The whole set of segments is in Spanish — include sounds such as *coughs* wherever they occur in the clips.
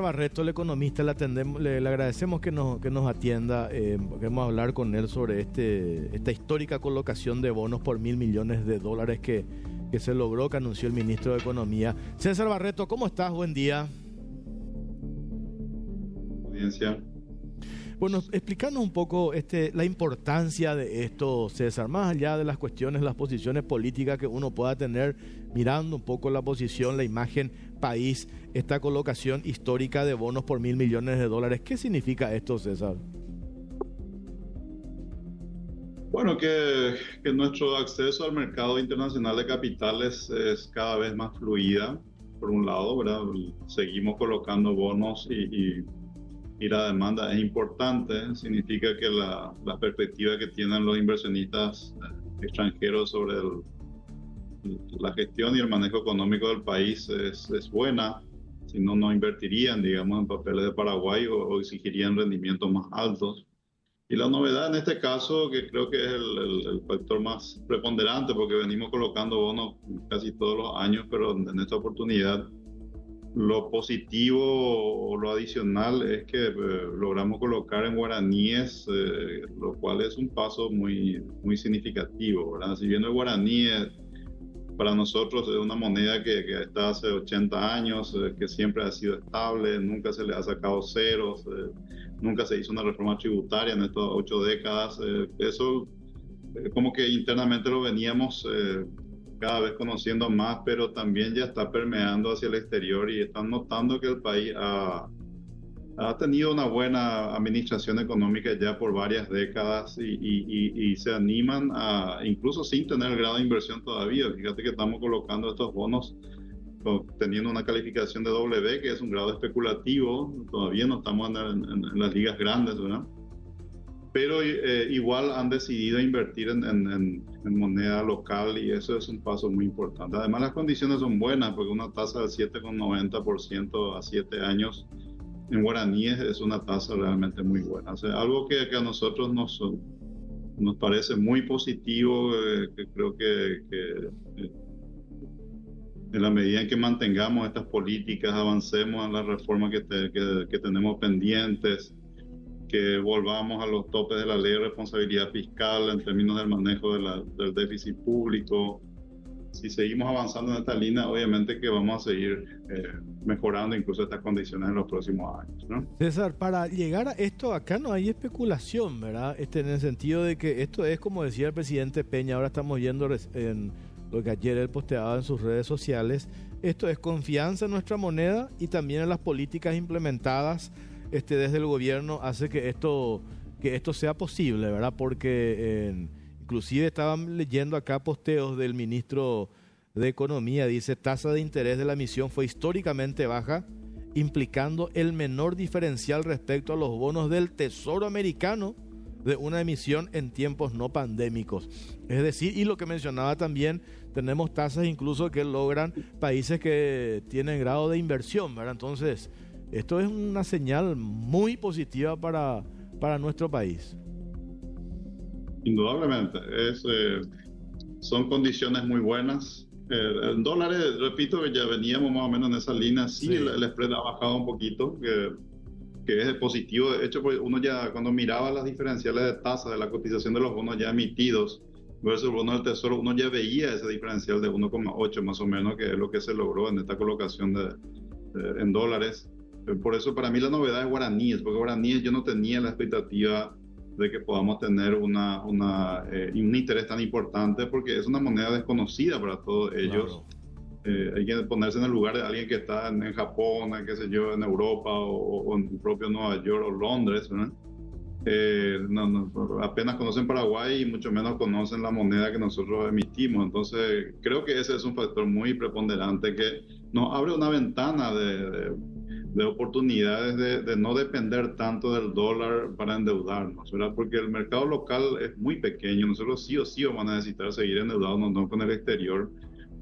Barreto, el economista, le, atendemos, le, agradecemos que nos, que nos atienda. Eh, hablar con él sobre este, esta histórica colocación de bonos por mil millones de dólares que, que se logró, que anunció el ministro de Economía. César Barreto, ¿cómo estás? Buen día. Audiencia. Bueno, explícanos un poco este, la importancia de esto, César, más allá de las cuestiones, las posiciones políticas que uno pueda tener, mirando un poco la posición, la imagen país, esta colocación histórica de bonos por mil millones de dólares. ¿Qué significa esto, César? Bueno, que, nuestro acceso al mercado internacional de capitales es cada vez más fluida, por un lado, ¿verdad? Seguimos colocando bonos y y la demanda es importante, significa que la, la perspectiva que tienen los inversionistas extranjeros sobre la gestión y el manejo económico del país es, es, buena, si no, no invertirían, digamos, en papeles de Paraguay o, exigirían rendimientos más altos. Y la novedad en este caso, que creo que es el, el, factor más preponderante, porque venimos colocando bonos casi todos los años, pero en esta oportunidad lo positivo o lo adicional es que eh, logramos colocar en guaraníes, eh, lo cual es un paso muy, muy significativo. Si bien el guaraní para nosotros es una moneda que, está hace 80 años, eh, que siempre ha sido estable, nunca se le ha sacado ceros, nunca se hizo una reforma tributaria en estas ocho décadas. eso como que internamente lo veníamos cada vez conociendo más, pero también ya está permeando hacia el exterior y están notando que el país ha, ha tenido una buena administración económica ya por varias décadas y, y, y, se animan a, incluso sin tener el grado de inversión todavía, fíjate que estamos colocando estos bonos teniendo una calificación de W, que es un grado especulativo, todavía no estamos en, en las ligas grandes, ¿verdad? Pero eh, igual han decidido invertir en, moneda local y eso es un paso muy importante. Además las condiciones son buenas porque una tasa del 7,90% a 7 años en guaraníes es una tasa realmente muy buena. O algo que, a nosotros nos, parece muy positivo, eh, que creo que, eh, en la medida en que mantengamos estas políticas, avancemos en las reformas que, que, que tenemos pendientes, que volvamos a los topes de la ley de responsabilidad fiscal en términos del manejo del déficit público. Si seguimos avanzando en esta línea, obviamente que vamos a seguir eh, mejorando incluso estas condiciones en los próximos años. ¿no? César, para llegar a esto, acá no hay especulación, ¿verdad? Este, en el sentido de que esto es como decía el presidente Peña, ahora estamos yendo en lo que ayer él posteaba en sus redes sociales, esto es confianza en nuestra moneda y también en las políticas implementadas este, desde el gobierno hace que esto, que esto sea posible, ¿verdad? Porque inclusive estaban leyendo acá posteos del ministro de Economía, dice, tasa de interés de la emisión fue históricamente baja, implicando el menor diferencial respecto a los bonos del Tesoro americano de una emisión en tiempos no pandémicos. Es decir, y lo que mencionaba también, tenemos tasas incluso que logran países que tienen grado de inversión, ¿verdad? Entonces, esto es una señal muy positiva para, para nuestro país. Indudablemente, es, eh, son condiciones muy buenas. Eh, en dólares, repito que ya veníamos más o menos en esa línea, sí, El, spread ha bajado un poquito, que, que es positivo. De hecho, pues uno ya cuando miraba las diferenciales de tasa de la cotización de los bonos ya emitidos versus el bono del tesoro, uno ya veía ese diferencial de 1,8 más o menos, que es lo que se logró en esta colocación de, en dólares. Por eso para mí la novedad es guaraníes, porque guaraníes yo no tenía la expectativa de que podamos tener una, una eh, un interés tan importante porque es una moneda desconocida para todos ellos. Eh, hay que ponerse en el lugar de alguien que está en, Japón, en, qué sé yo, en Europa o, en propio Nueva York o Londres. Eh, apenas conocen Paraguay y mucho menos conocen la moneda que nosotros emitimos. Entonces creo que ese es un factor muy preponderante que nos abre una ventana de de oportunidades de, no depender tanto del dólar para endeudarnos, ¿verdad? Porque el mercado local es muy pequeño, nosotros sí o sí vamos a necesitar seguir endeudarnos no con el exterior,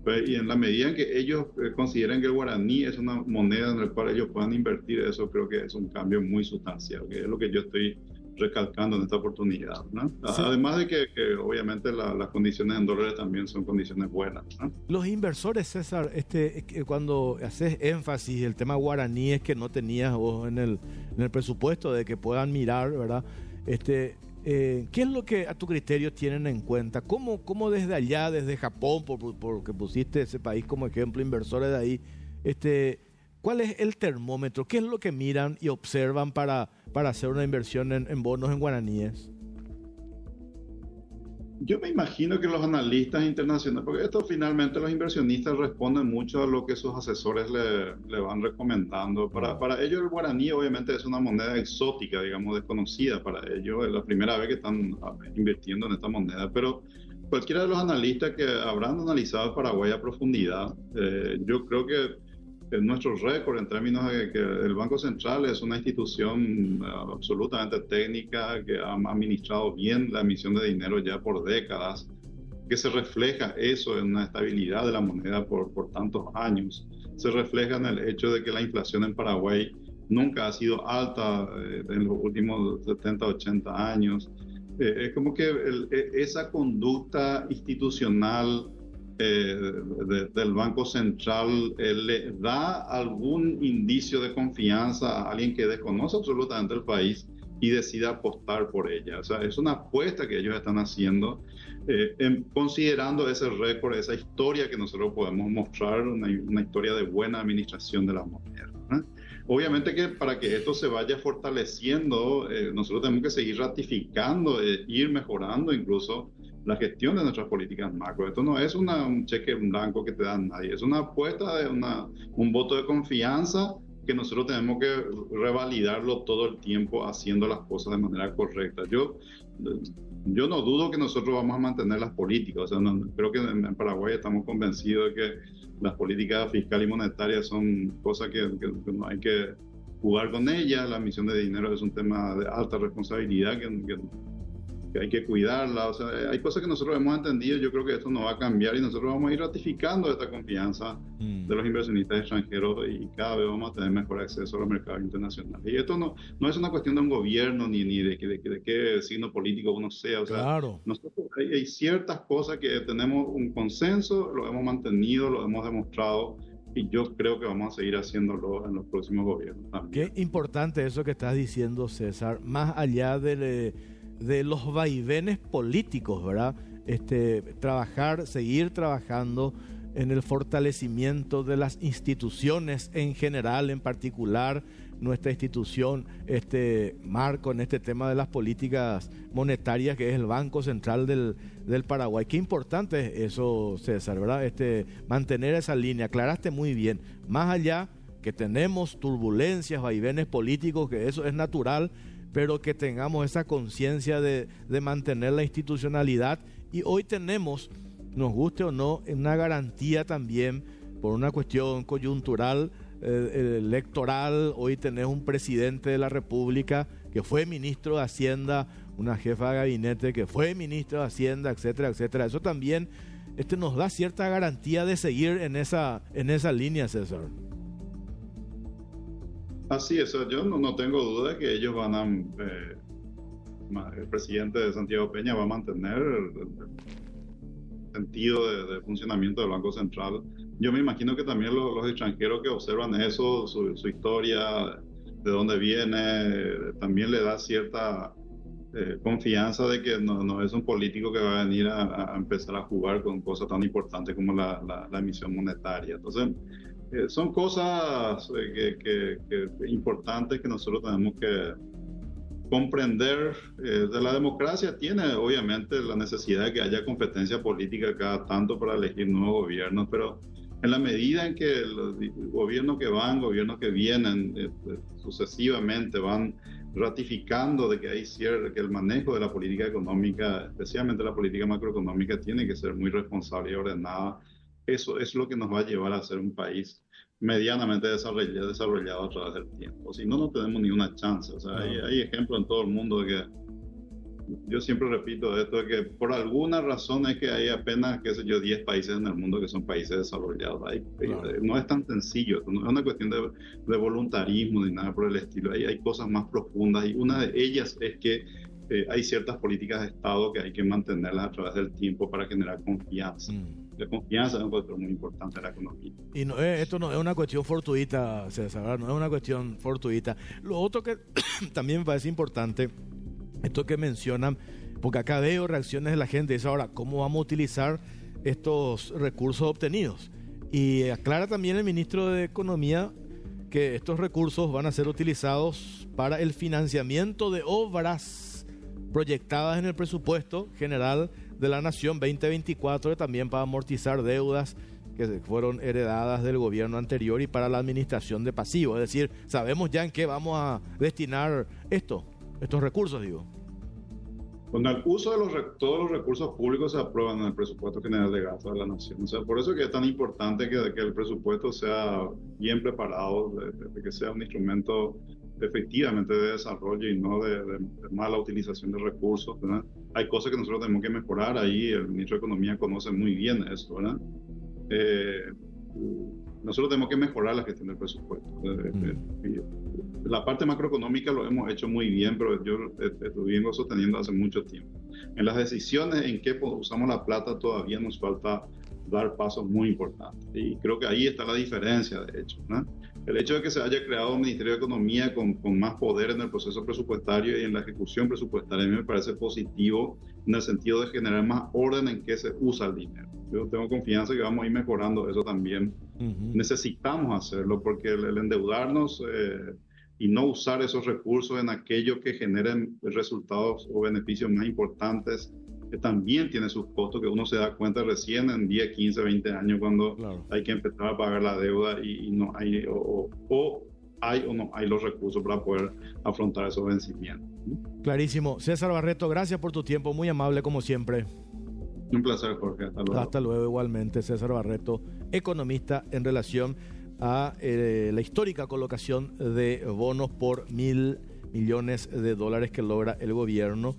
pues, y en la medida en que ellos eh, consideren que el guaraní es una moneda en la cual ellos puedan invertir, eso creo que es un cambio muy sustancial, que es lo que yo estoy recalcando en esta oportunidad. Además de que, obviamente las condiciones en dólares también son condiciones buenas. Los inversores, César, este, cuando haces énfasis el tema guaraní es que no tenías vos en el, en el presupuesto de que puedan mirar, ¿verdad? Este, eh, ¿Qué es lo que a tu criterio tienen en cuenta? ¿Cómo, cómo desde allá, desde Japón, porque por pusiste ese país como ejemplo, inversores de ahí, este, ¿cuál es el termómetro? ¿Qué es lo que miran y observan para, para hacer una inversión en, en bonos en guaraníes? Yo me imagino que los analistas internacionales, porque esto finalmente los inversionistas responden mucho a lo que sus asesores le, le van recomendando. Para, para, ellos el guaraní obviamente es una moneda exótica, digamos, desconocida para ellos. Es la primera vez que están ah, invirtiendo en esta moneda, pero cualquiera de los analistas que habrán analizado Paraguay a profundidad, eh, yo creo que nuestro récord en términos de que el Banco Central es una institución eh, absolutamente técnica que ha administrado bien la emisión de dinero ya por décadas, que se refleja eso en una estabilidad de la moneda por, por tantos años. Se refleja en el hecho de que la inflación en Paraguay nunca ha sido alta eh, en los últimos 70, 80 años. Eh, es como que e, esa conducta institucional eh, del Banco Central eh, le da algún indicio de confianza a alguien que desconoce absolutamente el país y decida apostar por ella. O sea, es una apuesta que ellos están haciendo, eh, considerando ese récord, esa historia que nosotros podemos mostrar, una, historia de buena administración de la moneda. Obviamente que para que esto se vaya fortaleciendo, nosotros tenemos que seguir ratificando, ir mejorando incluso la gestión de nuestras políticas macro. Esto no es un cheque blanco que te dan nadie, es una apuesta de una, un voto de confianza que nosotros tenemos que revalidarlo todo el tiempo haciendo las cosas de manera correcta. Yo, yo no dudo que nosotros vamos a mantener las políticas, o sea, creo que en, Paraguay estamos convencidos de que las políticas fiscal y monetarias son cosas que, no hay que jugar con ellas, la emisión de dinero es un tema de alta responsabilidad que, que que hay que cuidarla. O sea, hay cosas que nosotros hemos entendido. Yo creo que esto no va a cambiar y nosotros vamos a ir ratificando esta confianza mm. de los inversionistas extranjeros y cada vez vamos a tener mejor acceso a los mercados internacionales. Y esto no, no es una cuestión de un gobierno ni, ni de, de, de, qué signo político uno sea. O sea, claro. nosotros hay, hay ciertas cosas que tenemos un consenso, lo hemos mantenido, lo hemos demostrado y yo creo que vamos a seguir haciéndolo en los próximos gobiernos también. Qué importante eso que estás diciendo, César. Más allá de de los vaivenes políticos, ¿verdad? Este, trabajar, seguir trabajando en el fortalecimiento de las instituciones en general, en particular nuestra institución, este marco en este tema de las políticas monetarias que es el Banco Central del, del Paraguay. Qué importante es eso, César, ¿verdad? Este, mantener esa línea. Aclaraste muy bien. Más allá que tenemos turbulencias, vaivenes políticos, que eso es natural, pero que tengamos esa conciencia de, mantener la institucionalidad. Y hoy tenemos, nos guste o no, una garantía también por una cuestión coyuntural eh, electoral. Hoy tenemos un presidente de la República que fue ministro de Hacienda, una jefa de gabinete que fue ministro de Hacienda, etcétera, etcétera. Eso también este, nos da cierta garantía de seguir en esa, en esa línea, César. Así es, yo no, tengo duda que ellos van a, eh, el presidente de Santiago Peña va a mantener el, sentido de, funcionamiento del Banco Central. Yo me imagino que también los, extranjeros que observan eso, su, historia, de dónde viene, también le da cierta eh, confianza de que no, es un político que va a venir a, empezar a jugar con cosas tan importantes como la emisión monetaria. Entonces, eh, son cosas eh, que, importantes que nosotros tenemos que comprender. Eh, de la democracia tiene obviamente la necesidad de que haya competencia política cada tanto para elegir nuevos gobiernos, pero en la medida en que los gobiernos que van, gobiernos que vienen sucesivamente van ratificando de que hay cierto, que el manejo de la política económica, especialmente la política macroeconómica, tiene que ser muy responsable y ordenada eso es lo que nos va a llevar a ser un país medianamente desarrollado, desarrollado a través del tiempo. Si no, no tenemos ni una chance. O sea, hay, ejemplos en todo el mundo de que yo siempre repito esto, de que por alguna razón es que hay apenas, qué sé yo, 10 países en el mundo que son países desarrollados. Hay, No es tan sencillo, no es una cuestión de, de, voluntarismo ni nada por el estilo. Hay, hay cosas más profundas y una de ellas es que eh, hay ciertas políticas de Estado que hay que mantenerlas a través del tiempo para generar confianza. Mm. La confianza es un factor muy importante en la economía. Y no, esto no es una cuestión fortuita, César, no es una cuestión fortuita. Lo otro que *coughs* también me parece importante esto que mencionan, porque acá veo reacciones de la gente, es ahora, ¿cómo vamos a utilizar estos recursos obtenidos? Y aclara también el ministro de Economía que estos recursos van a ser utilizados para el financiamiento de obras proyectadas en el presupuesto general de la Nación 2024 y también para amortizar deudas que fueron heredadas del gobierno anterior y para la administración de pasivos. Es decir, sabemos ya en qué vamos a destinar esto estos recursos, digo. Con el uso de los, todos los recursos públicos se aprueban en el presupuesto general de gasto de la nación. O sea, por eso es tan importante que el presupuesto sea bien preparado, de, que sea un instrumento efectivamente de desarrollo y no de, mala utilización de recursos. Hay cosas que nosotros tenemos que mejorar ahí, el ministro de Economía conoce muy bien esto. ¿verdad? Eh, nosotros tenemos que mejorar la gestión del presupuesto. Mm. La parte macroeconómica lo hemos hecho muy bien, pero yo estuvimos sosteniendo hace mucho tiempo. En las decisiones en que usamos la plata todavía nos falta dar pasos muy importantes. Y creo que ahí está la diferencia, de hecho. El hecho de que se haya creado un Ministerio de Economía con, con, más poder en el proceso presupuestario y en la ejecución presupuestaria a mí me parece positivo en el sentido de generar más orden en que se usa el dinero. Yo tengo confianza que vamos a ir mejorando eso también. Necesitamos hacerlo porque el, endeudarnos eh, y no usar esos recursos en aquello que generen resultados o beneficios más importantes que también tiene sus costos que uno se da cuenta recién en 10, 15, 20 años cuando hay que empezar a pagar la deuda y, no hay o, hay o no hay los recursos para poder afrontar esos vencimientos. Clarísimo. César Barreto, gracias por tu tiempo, muy amable como siempre. Un placer, Jorge. Hasta luego. Hasta luego, igualmente, César Barreto, economista en relación a eh, la histórica colocación de bonos por mil millones de dólares que logra el gobierno.